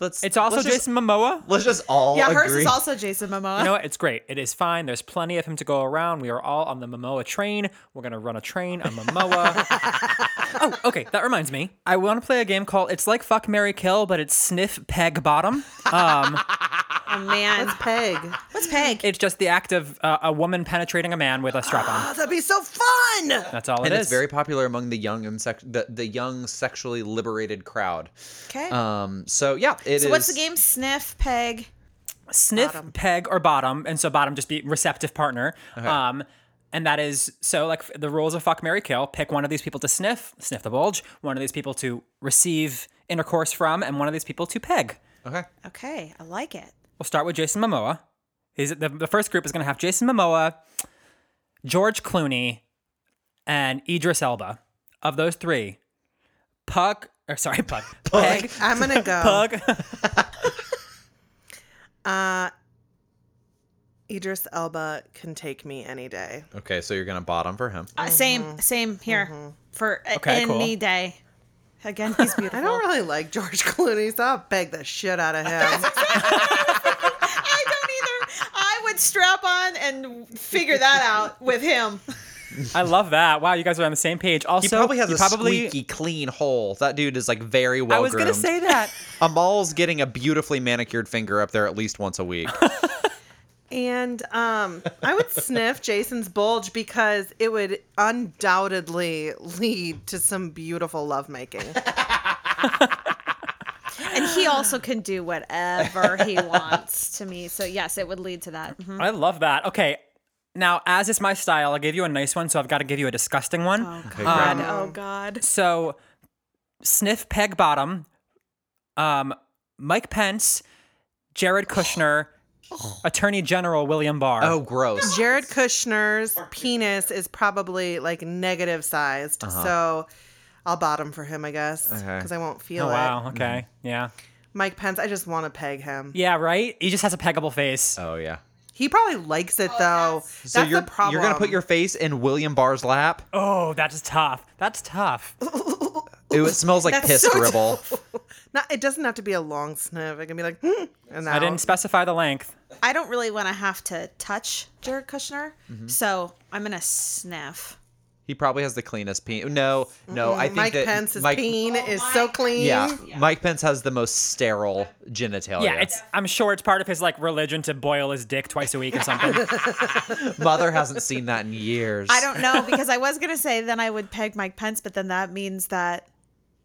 Let's. It's also let's just- Jason Momoa. Let's just all yeah, hers is also Jason Momoa. You know what? It's great. It is fine. There's plenty of him to go around. We are all on the Momoa train. We're gonna run a train on Momoa. oh, okay. That reminds me. I want to play a game called It's like Fuck Mary Kill, but it's Sniff Peg Bottom. Um, oh man. What's Peg? What's Peg? it's just the act of uh, a woman penetrating a man with a strap on. Oh, that'd be so fun. That's all and it is. it's very popular among the young and sex- the, the young sexually liberated crowd. okay. Um. So yeah, it is. so what's the game? Sniff, Peg. sniff, peg, or bottom, and so bottom just be receptive partner. Um, and that is so like the rules of fuck Mary kill. Pick one of these people to sniff, sniff the bulge. One of these people to receive intercourse from, and one of these people to peg. Okay. Okay, I like it. We'll start with Jason Momoa. He's the, the first group is going to have Jason Momoa, George Clooney, and Idris Elba. Of those three, Puck or sorry, Pug, Peg, I'm gonna go. Pug. Uh, Idris Elba can take me any day. Okay. So you're gonna bottom for him. Uh, same, mm-hmm. same here mm-hmm. for a- Okay, cool. any day. Again, he's beautiful. I don't really like George Clooney, so I'll beg the shit out of him. I don't either. I would strap on and figure that out with him. I love that. Wow, you guys are on the same page. Also, He probably has a probably, squeaky clean hole. That dude is like very well I was groomed. gonna say that. Amal's getting a beautifully manicured finger up there at least once a week. And um, I would sniff Jason's bulge because it would undoubtedly lead to some beautiful lovemaking. And he also can do whatever he wants to me. So yes, it would lead to that. Mhm. I love that. Okay. Now, as is my style, I'll give you a nice one, so I've got to give you a disgusting one. Okay, God, great. oh God. So, sniff peg bottom, um, Mike Pence, Jared Kushner, Attorney General William Barr. Oh, gross. Jared Kushner's penis is probably like negative sized, uh-huh. so I'll bottom for him, I guess, Okay. because I won't feel Oh, it. wow. Okay. Mm-hmm. Yeah. Mike Pence, I just want to peg him. Yeah. Right. He just has a peggable face. Oh yeah. He probably likes it oh, though. So That's you're the problem. you're gonna put your face in William Barr's lap. Oh, that's tough. That's tough. Ew, it smells like That's piss so dribble. Not, it doesn't have to be a long sniff. It can be like, hmm, and I didn't specify the length. I don't really want to have to touch Jared Kushner, Mm-hmm. so I'm gonna sniff. He probably has the cleanest peen. No, no, I think Mike that Pence's Mike, peen is so clean. Yeah, Mike Pence has the most sterile genitalia. Yeah, it's. I'm sure it's part of his like religion to boil his dick twice a week or something. Mother hasn't seen that in years. I don't know because I was gonna say then I would peg Mike Pence, but then that means that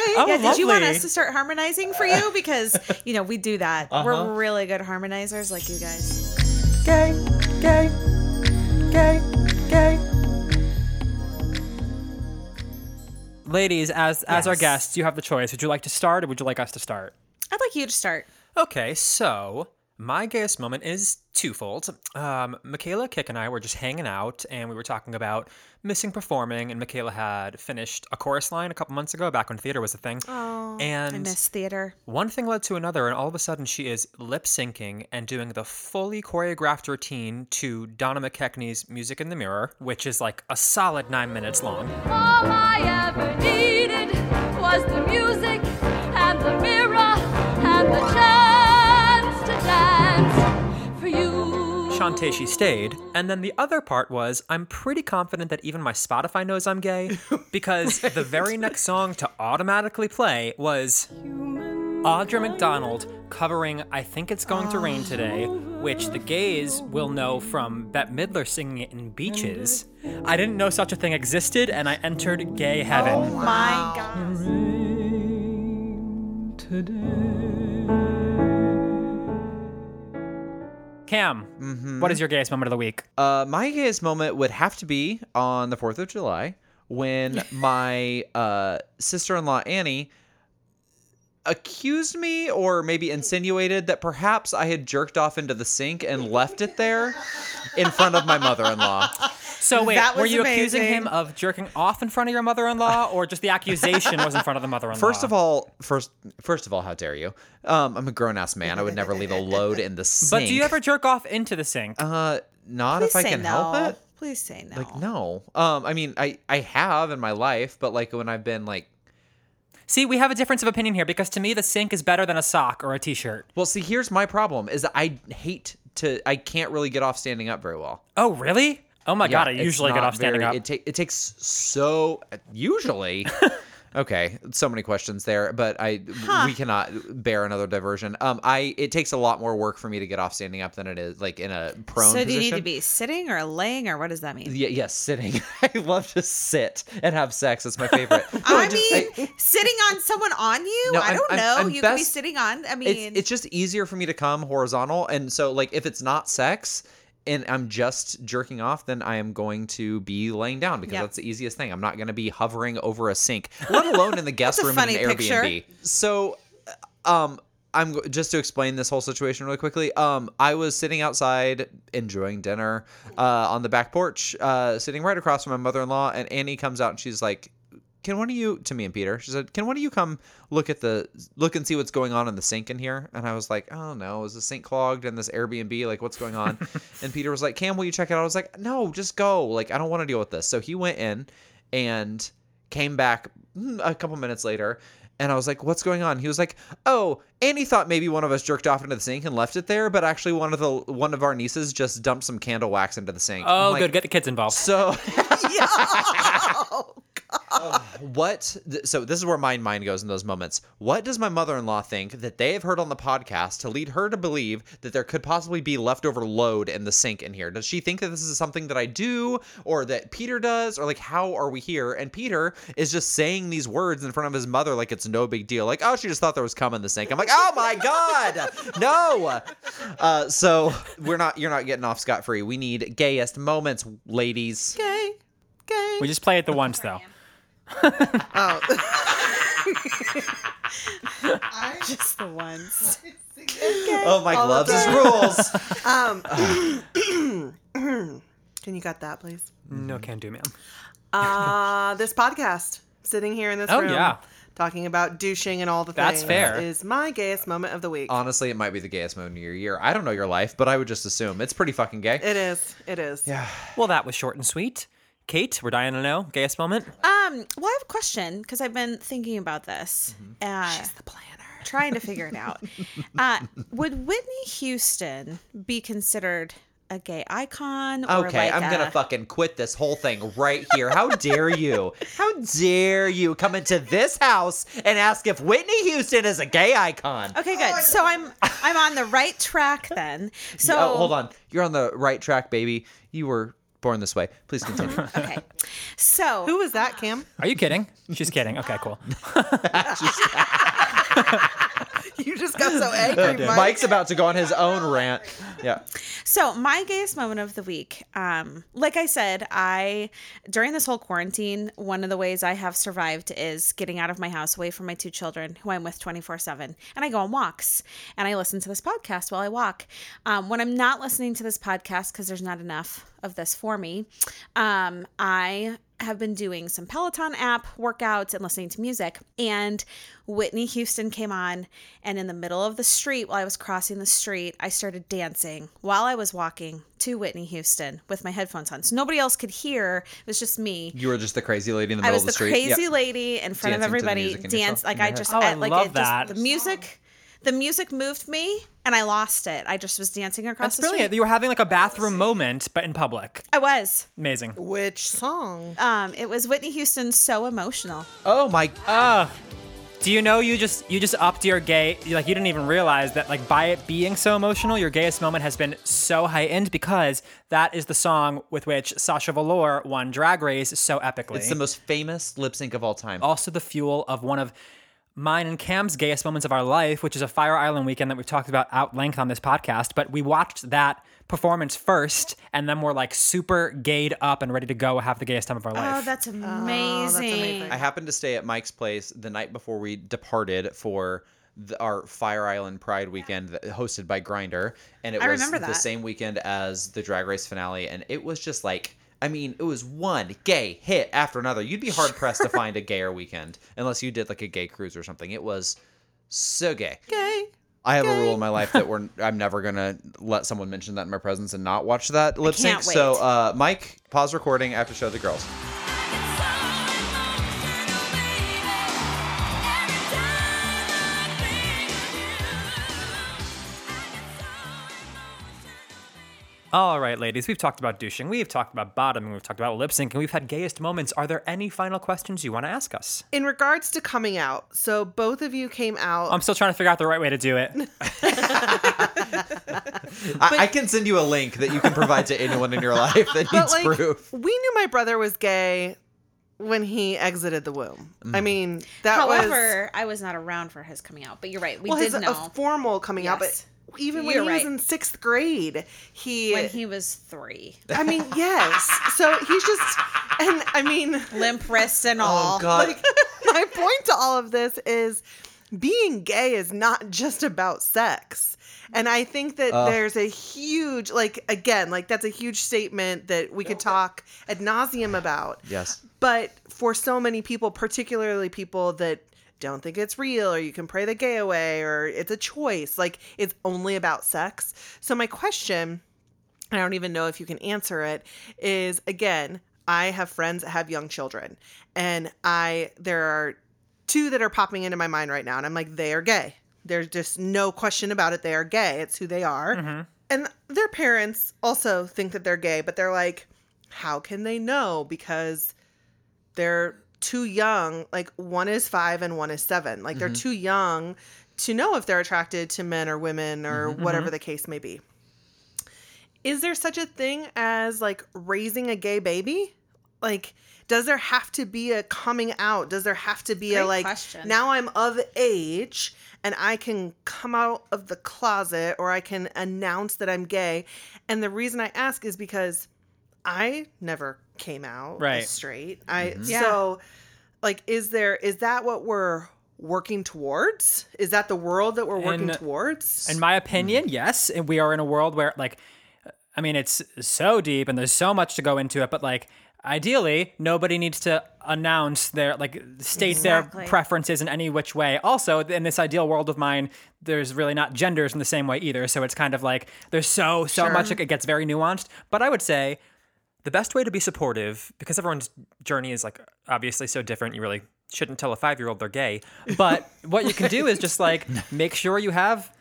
Okay. Oh, Yeah, did you want lovely. us to start harmonizing for you? Because you know we do that. Uh-huh. We're really good harmonizers, like you guys. Gay, gay, gay, gay. Ladies, as as our Yes. guests, you have the choice. Would you like to start, or would you like us to start? I'd like you to start. Okay, so my gayest moment is twofold. Um, Michaela Kick and I were just hanging out, and we were talking about missing performing. And Michaela had finished a chorus line a couple months ago, back when theater was a thing. Oh, I and miss theater. one thing led to another, and all of a sudden she is lip syncing and doing the fully choreographed routine to Donna McKechnie's Music in the Mirror, which is like a solid nine minutes long. All I ever needed was the music and the mirror and the chance Shantae, she stayed. And then the other part was I'm pretty confident that even my Spotify knows I'm gay because the very next song to automatically play was Audra McDonald covering I Think It's Going to Rain Today, which the gays will know from Bette Midler singing it in Beaches. I didn't know such a thing existed, and I entered gay heaven. Oh My God. Cam, what is your gayest moment of the week? Uh, my gayest moment would have to be on the 4th of July when my uh, sister in law, Annie, accused me or maybe insinuated that perhaps I had jerked off into the sink and left it there in front of my mother in law. So wait, That were was you accusing him of jerking off in front of your mother-in-law, or just the accusation was in front of the mother-in-law? First of all, first first of all, how dare you? Um, I'm a grown ass man. I would never leave a load in the sink. but do you ever jerk off into the sink? Uh, not Please if I can no. help it. Please say no. Like no. Um, I mean, I I have in my life, but like when I've been like See, we have a difference of opinion here because to me, the sink is better than a sock or a t-shirt. Well, see, here's my problem: is that I hate to. I can't really get off standing up very well. Oh, really? Oh my god, I usually get off standing very- up. It, ta- it takes so usually. okay, so many questions there, but I we cannot bear another diversion. Um, I it takes a lot more work for me to get off standing up than it is like in a prone so do position. you need to be sitting or laying or what does that mean? Yeah, yes, sitting. I love to sit and have sex. It's my favorite. No, I just- mean, sitting on someone on you? No, I don't I'm- know. I'm you could be sitting on. I mean, it's, it's just easier for me to come horizontal and so like if it's not sex and i'm just jerking off then i am going to be laying down because Yeah. that's the easiest thing i'm not going to be hovering over a sink let alone in the guest room in an picture. airbnb so um I'm just to explain this whole situation really quickly. Um, I was sitting outside enjoying dinner uh, on the back porch, uh, sitting right across from my mother-in-law, and Annie comes out and she's like, "Can one of you?" To me and Peter, she said, "Can one of you come look at the look and see what's going on in the sink in here?" And I was like, "Oh no, is the sink clogged in this Airbnb? Like, what's going on?" and Peter was like, "Cam, will you check it out?" I was like, "No, just go. Like, I don't want to deal with this." So he went in and came back mm, a couple minutes later. And I was like, "What's going on?" He was like, "Oh, Annie thought maybe one of us jerked off into the sink and left it there, but actually one of the one of our nieces just dumped some candle wax into the sink." oh, like, good. Get the kids involved. So Yo. what th- so this is where my mind goes in those moments. What does my mother-in-law think that they have heard on the podcast to lead her to believe that there could possibly be leftover load in the sink in here? Does she think that this is something that i do or that peter does? Or like how are we here? And peter is just saying these words in front of his mother like it's no big deal. Like oh she just thought there was cum in the sink. I'm like oh my god. No. Uh, so we're not you're not getting off scot-free. We need gayest moments ladies. Gay. Gay. we just play it the once though. Oh. just the ones. oh my gloves is rules Um, can you cut that, please? No can do, ma'am. Uh, this podcast, sitting here in this Oh, room, yeah. talking about douching and all the That's things fair. is my gayest moment of the week. Honestly, it might be the gayest moment of your year. I don't know your life, but I would just assume it's pretty fucking gay. it is. It is. yeah. Well, that was short and sweet. Kate, we're dying to know. Gayest moment? Um, well, I have a question because I've been thinking about this. Uh, She's the planner. Trying to figure it out. uh, would Whitney Houston be considered a gay icon? Or Okay, like I'm gonna fucking quit this whole thing right here. How dare you? How dare you come into this house and ask if Whitney Houston is a gay icon? Okay, good. So I'm I'm on the right track then. So Oh, hold on. You're on the right track, baby. You were born this way. Please continue. Okay. So Who was that, Cam? Are you kidding? She's kidding. Okay, cool. You just got so angry, Mike. Mike's about to go on his own rant. Yeah. So my gayest moment of the week, um, like I said, I during this whole quarantine, one of the ways I have survived is getting out of my house, away from my two children, who I'm with 24 seven, and I go on walks and I listen to this podcast while I walk. Um, when I'm not listening to this podcast because there's not enough of this for me, um, I have been doing some Peloton app workouts and listening to music. And Whitney Houston came on, and in the middle of the street, while I was crossing the street, I started dancing while I was walking to Whitney Houston with my headphones on. So nobody else could hear. It was just me. You were just the crazy lady in the I middle was of the the street. crazy Yeah. lady in front of Dancing to everybody. music Dance like I just Oh, I like love it that. just the music. The music moved me, and I lost it. I just was dancing across the street. That's the brilliant. street. You were having like a bathroom moment, but in public. I was. Amazing. Which song? Um, it was Whitney Houston's "So Emotional." Oh my Uh, do you know you just you just upped your gay like you didn't even realize that like by it being so emotional, your gayest moment has been so heightened because that is the song with which Sasha Velour won Drag Race so epically. It's the most famous lip sync of all time. also the fuel of one of mine and Cam's gayest moments of our life, which is a Fire Island weekend that we've talked about out length on this podcast. But we watched that performance first, and then we're like super gayed up and ready to go have the gayest time of our oh, life. Oh, that's amazing. amazing. I happened to stay at Mike's place the night before we departed for the, our Fire Island Pride weekend that, hosted by Grindr, and it I was remember the same weekend as the Drag Race finale, and it was just like. I mean, it was one gay hit after another. You'd be hard pressed to find a gayer weekend unless you did like a gay cruise or something. It was so gay. Gay. I have a rule in my life that we're I'm never gonna let someone mention that in my presence and not watch that lip sync. So, uh, Mike, pause recording. I have to show the girls. All right, ladies, we've talked about douching, we've talked about bottoming, we've talked about lip sync, and we've had gayest moments. Are there any final questions you want to ask us? In regards to coming out, so both of you came out. I'm still trying to figure out the right way to do it. I, I can send you a link that you can provide to anyone in your life that but needs like, proof. we knew my brother was gay when he exited the womb. Mm. I mean, that was However, I was not around for his coming out. But you're right. We well, did his know a formal coming out, but even when You're he right. was in sixth grade, he. when he was three, I mean, yes. So he's just, and I mean, limp wrists and oh, all. Oh God! like my point to all of this is being gay is not just about sex. And I think that there's a huge, like, again, like that's a huge statement that we could talk ad nauseum about. yes. But for so many people, particularly people that don't think it's real or you can pray the gay away or it's a choice, like it's only about sex. So, my question, I don't even know if you can answer it, is again, I have friends that have young children, and I, there are two that are popping into my mind right now, and I'm like, they are gay. There's just no question about it. They are gay. It's who they are. Mm-hmm. And their parents also think that they're gay, but they're like, how can they know? Because they're too young. Like one is five and one is seven. Like they're mm-hmm. too young to know if they're attracted to men or women or mm-hmm, mm-hmm. whatever the case may be. Is there such a thing as like raising a gay baby? Like, does there have to be a coming out? Does there have to be a like, question. now I'm of age and I can come out of the closet or I can announce that I'm gay? And the reason I ask is because I never came out Right. as straight. I mm-hmm. Yeah. so like is there is that what we're working towards? Is that the world that we're working In- towards? In my opinion, yes. And we are in a world where, like, I mean, it's so deep and there's so much to go into it, but like, ideally nobody needs to announce their like state Exactly. their preferences in any which way also in this ideal world of mine there's really not genders in the same way either so it's kind of like there's so so much like, it gets very nuanced but i would say the best way to be supportive because everyone's journey is like obviously so different you really shouldn't tell a five year old they're gay but what you can do is just like make sure you have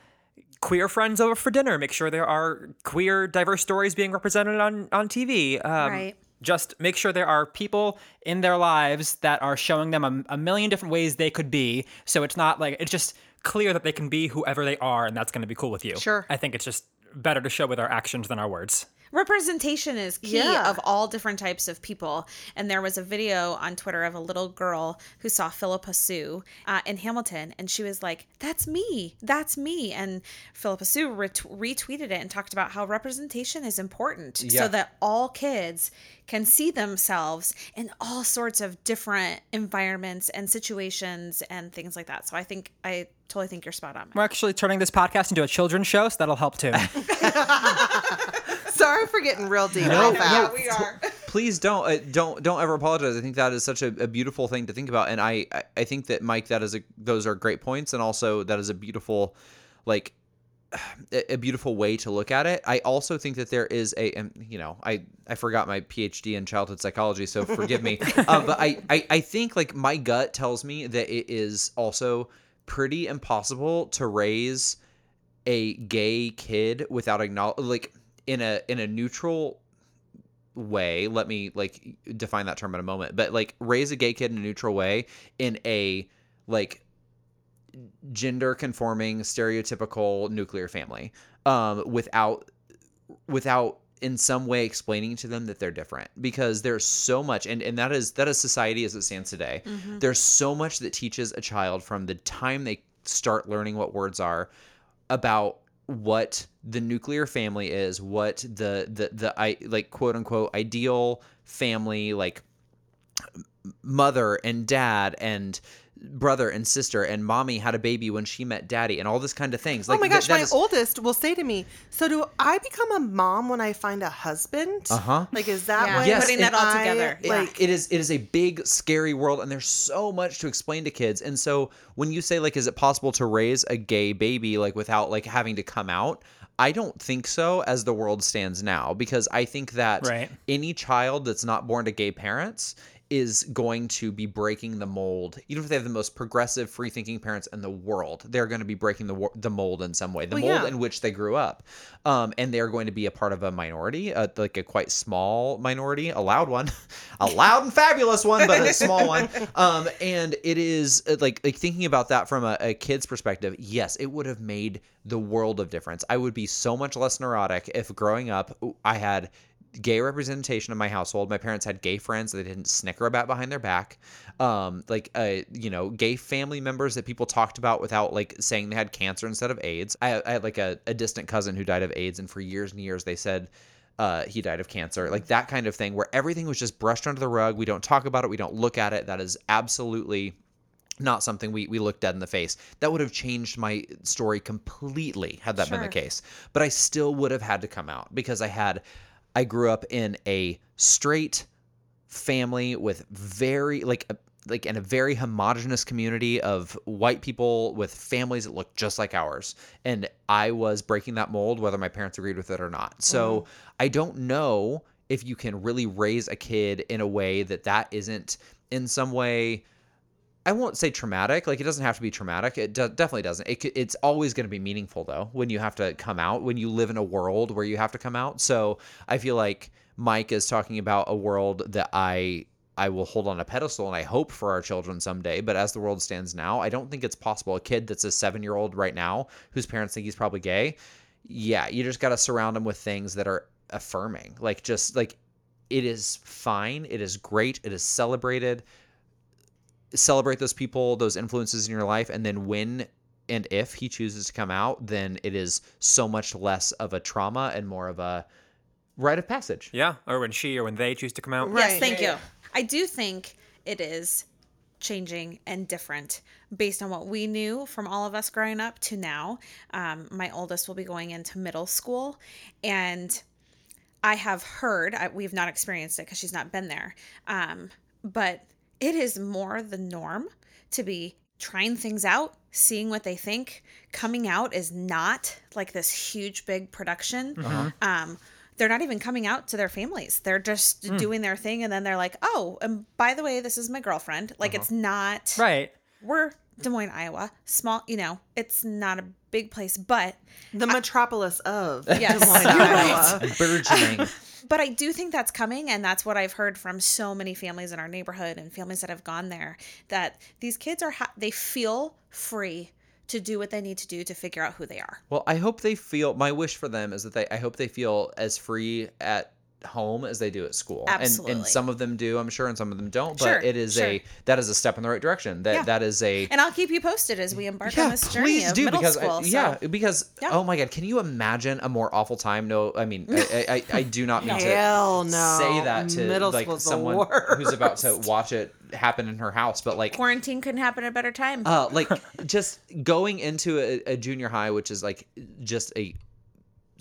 queer friends over for dinner. Make sure there are queer diverse stories being represented on on tv um, Right. just make sure there are people in their lives that are showing them a, a million different ways they could be. So it's not like it's just clear that they can be whoever they are and that's going to be cool with you. Sure. i think it's just better to show with our actions than our words representation is key Yeah. of all different types of people. And there was a video on Twitter of a little girl who saw Phillipa Soo uh, in Hamilton, and she was like, "That's me, that's me." And Phillipa Soo ret- retweeted it and talked about how representation is important, Yeah. so that all kids can see themselves in all sorts of different environments and situations and things like that. So I think I totally think you're spot on. we're actually turning this podcast into a children's show so that'll help too Sorry for getting real deep. No, real fast. we are. please don't uh, don't don't ever apologize i think that is such a, a beautiful thing to think about and I, I i think that mike that is a those are great points and also that is a beautiful like a a beautiful way to look at it. I also think that there is a, and, you know, I I forgot my PhD in childhood psychology, so forgive me. um, but I, I I think like my gut tells me that it is also pretty impossible to raise a gay kid without acknowledge like in a in a neutral way let me like define that term in a moment but like raise a gay kid in a neutral way in a like gender conforming stereotypical nuclear family um without without in some way explaining to them that they're different. Because there's so much and, and that is that is society as it stands today. There's so much that teaches a child from the time they start learning what words are about what the nuclear family is what the the the i like quote unquote ideal family like mother and dad and brother and sister and mommy had a baby when she met daddy and all this kind of things like oh my gosh, that my is- oldest will say to me, "So do I become a mom when I find a husband? Uh-huh. Like, is that Yeah, what? Yes, putting that all I- together. Yeah. Like, it is it is a big scary world and there's so much to explain to kids and so when you say like is it possible to raise a gay baby like without like having to come out I don't think so as the world stands now because I think that Right. any child that's not born to gay parents is going to be breaking the mold. Even if they have the most progressive free thinking parents in the world they're going to be breaking the the mold in some way. The Well, mold yeah. in which they grew up. Um, and they're going to be a part of a minority uh, like a quite small minority a loud one a loud and fabulous one but a small one. Um, and it is uh, like like thinking about that from a, a kid's perspective yes it would have made the world of difference. I would be so much less neurotic if growing up i had gay representation in my household. My parents had gay friends that they didn't snicker about behind their back. Um, like, uh, you know, gay family members that people talked about without like saying they had cancer instead of AIDS. I, I had like a, a distant cousin who died of AIDS, and for years and years they said uh, he died of cancer. Like that kind of thing where everything was just brushed under the rug. We don't talk about it. We don't look at it. That is absolutely not something we, we look dead in the face. That would have changed my story completely had that been the case. But I still would have had to come out because I had I grew up in a straight family with very like a, like in a very homogenous community of white people with families that look just like ours and I was breaking that mold whether my parents agreed with it or not. So mm-hmm. I don't know if you can really raise a kid in a way that that isn't in some way I won't say traumatic. Like it doesn't have to be traumatic. It definitely doesn't. It, it's always going to be meaningful though when you have to come out. When you live in a world where you have to come out. So I feel like Mike is talking about a world that I I will hold on a pedestal and I hope for our children someday. But as the world stands now, I don't think it's possible. A kid that's a seven year old right now whose parents think he's probably gay. Yeah, you just got to surround him with things that are affirming. Like just like it is fine. It is great. It is celebrated celebrate those people, those influences in your life, and then when and if he chooses to come out, then it is so much less of a trauma and more of a rite of passage. Yeah, or when she or when they choose to come out. Right. Yes, thank yeah, you. I do think it is changing and different based on what we knew from all of us growing up to now. Um, my oldest will be going into middle school, and I have heard, I, we've not experienced it because she's not been there, um, but it is more the norm to be trying things out, seeing what they think. Coming out is not like this huge, big production. Uh-huh. Um, they're not even coming out to their families. They're just hmm. doing their thing, and then they're like, "Oh, and by the way, this is my girlfriend." Like, uh-huh. it's not Right. we're Des Moines, Iowa. Small, you know, it's not a big place, but The metropolis of Yes, Des Moines, you're Iowa. Burgeoning. but I do think that's coming and that's what I've heard from so many families in our neighborhood and families that have gone there that these kids are ha- they feel free to do what they need to do to figure out who they are. Well, I hope they feel. My wish for them is that they. I hope they feel as free at home as they do at school. And, and some of them do, I'm sure, and some of them don't. But Sure, it is sure. a that is a step in the right direction. That Yeah. that is a. And I'll keep you posted as we embark on this journey please of do middle because I- school. so- yeah, because Yeah. oh my god, can you imagine a more awful time? No, I mean, I, I, I do not mean to Hell no. say that to Middle like someone who's about to watch it happen in her house, but like quarantine couldn't happen at a better time. uh, like just going into a, a junior high, which is like just a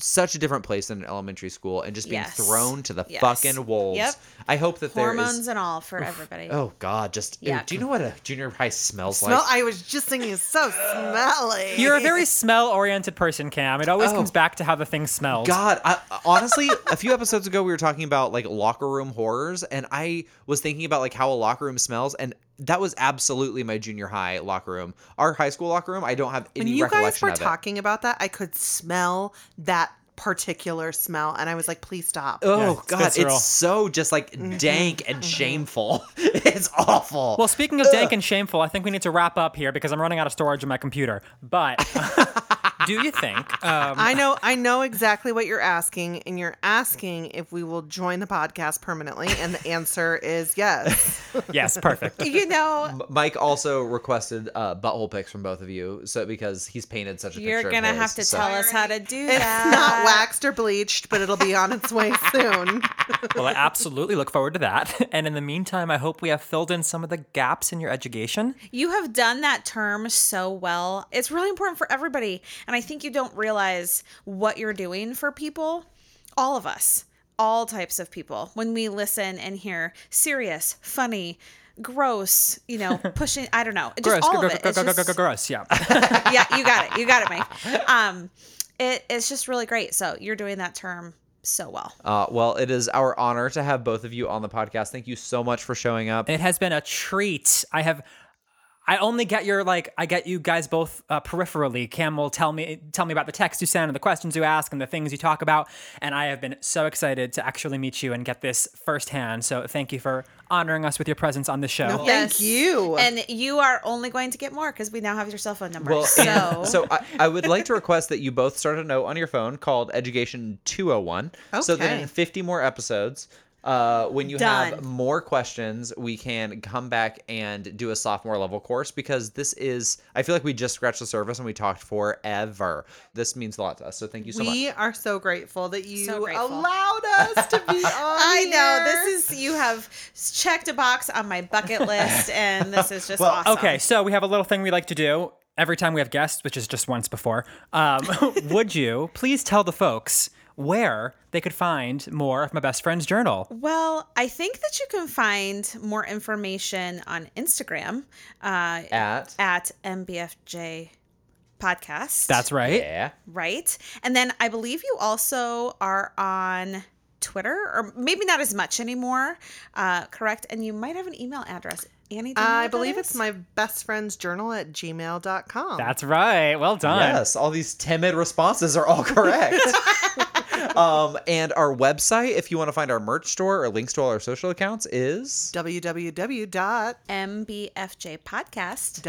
such a different place than an elementary school, and just being Yes. thrown to the Yes. fucking wolves. Yep. I hope that there Hormones and all for everybody. Oh God, just ew, do you know what a junior high smells Smell, like? I was just thinking it's so smelly. You're a very smell oriented person, Cam. It always Oh. comes back to how the thing smells. God, I, honestly, a few episodes ago we were talking about like locker room horrors, and I was thinking about like how a locker room smells, and that was absolutely my junior high locker room. Our high school locker room, I don't have any when you guys were of it. talking about that, I could smell that particular smell, and I was like, "Please stop." Oh Yeah, it's God, visceral. it's so just like mm-hmm. dank and mm-hmm. shameful. it's awful. Well, speaking of dank and shameful, I think we need to wrap up here because I'm running out of storage in my computer. But do you think? Um, I know, I know exactly what you're asking, and you're asking if we will join the podcast permanently, and the answer is yes. yes, perfect. You know, Mike also requested uh, butthole pics from both of you, so because he's painted such a picture you're picture. of gonna his, have to so- tell us how to do It's that. not waxed or bleached, but it'll be on its way soon. Well, I absolutely look forward to that. And in the meantime, I hope we have filled in some of the gaps in your education. You have done that term so well. It's really important for everybody. And I think you don't realize what you're doing for people. All of us, all types of people, when we listen and hear serious, funny, gross, you know, pushing, I don't know, just Gross, all gr- of it. gr- It's gr- just- gross. Yeah. yeah, you got it. You got it, Mike. Um, it, it's just really great. So you're doing that term so well. Uh, well, it is our honor to have both of you on the podcast. Thank you so much for showing up. It has been a treat. I have. I only get your like. I get you guys both uh, peripherally. Cam will tell me tell me about the text you send and the questions you ask and the things you talk about. And I have been so excited to actually meet you and get this firsthand. So thank you for honoring us with your presence on the show. No, Thank you. And you are only going to get more because we now have your cell phone number. Well, so, so I, I would like to request that you both start a note on your phone called Education 201. Okay. So that in 50 more episodes, uh, when you have more questions, we can come back and do a sophomore level course because this is, I feel like we just scratched the surface and we talked forever. This means a lot to us. So thank you so much. we are so grateful that you So grateful. allowed us to be on. I know this is you have checked a box on my bucket list, and this is just Well, awesome. okay, so we have a little thing we like to do every time we have guests, which is just once before. Um, would you please tell the folks where they could find more of my best friend's journal? Well, I think that you can find more information on Instagram uh, At at MBFJ Podcast. That's right. yeah. right. And then I believe you also are on Twitter, or maybe not as much anymore. Uh, correct. And you might have an email address. Annie, do you know I believe is? it's my best friend's journal at gmail.com. That's right. Well done. Yes, all these timid responses are all correct. um, and our website, if you want to find our merch store or links to all our social accounts, is www.com. MBFJ Podcast.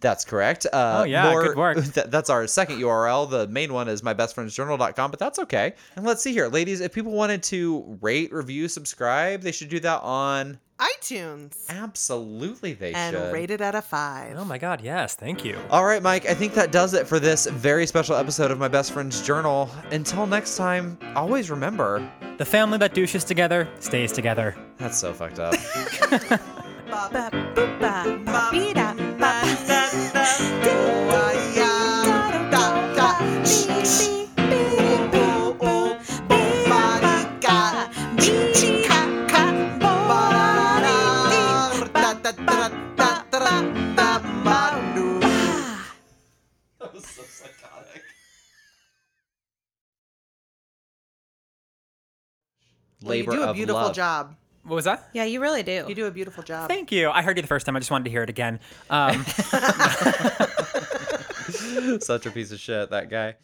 That's correct. Uh, Oh, yeah, good work. th- that's our second URL. The main one is mybestfriendsjournal.com, but that's okay. And let's see here, ladies. If people wanted to rate, review, subscribe, they should do that on. iTunes Absolutely, they and should. rate it at a five. Oh my God. Yes. Thank you. All right, Mike. I think that does it for this very special episode of My Best Friend's Journal. Until next time, always remember The family that douches together stays together. that's so fucked up. Well, you do a of beautiful love. job. What was that? Yeah, you really do. You do a beautiful job. Thank you. I heard you the first time. I just wanted to hear it again. Um, Such a piece of shit, that guy.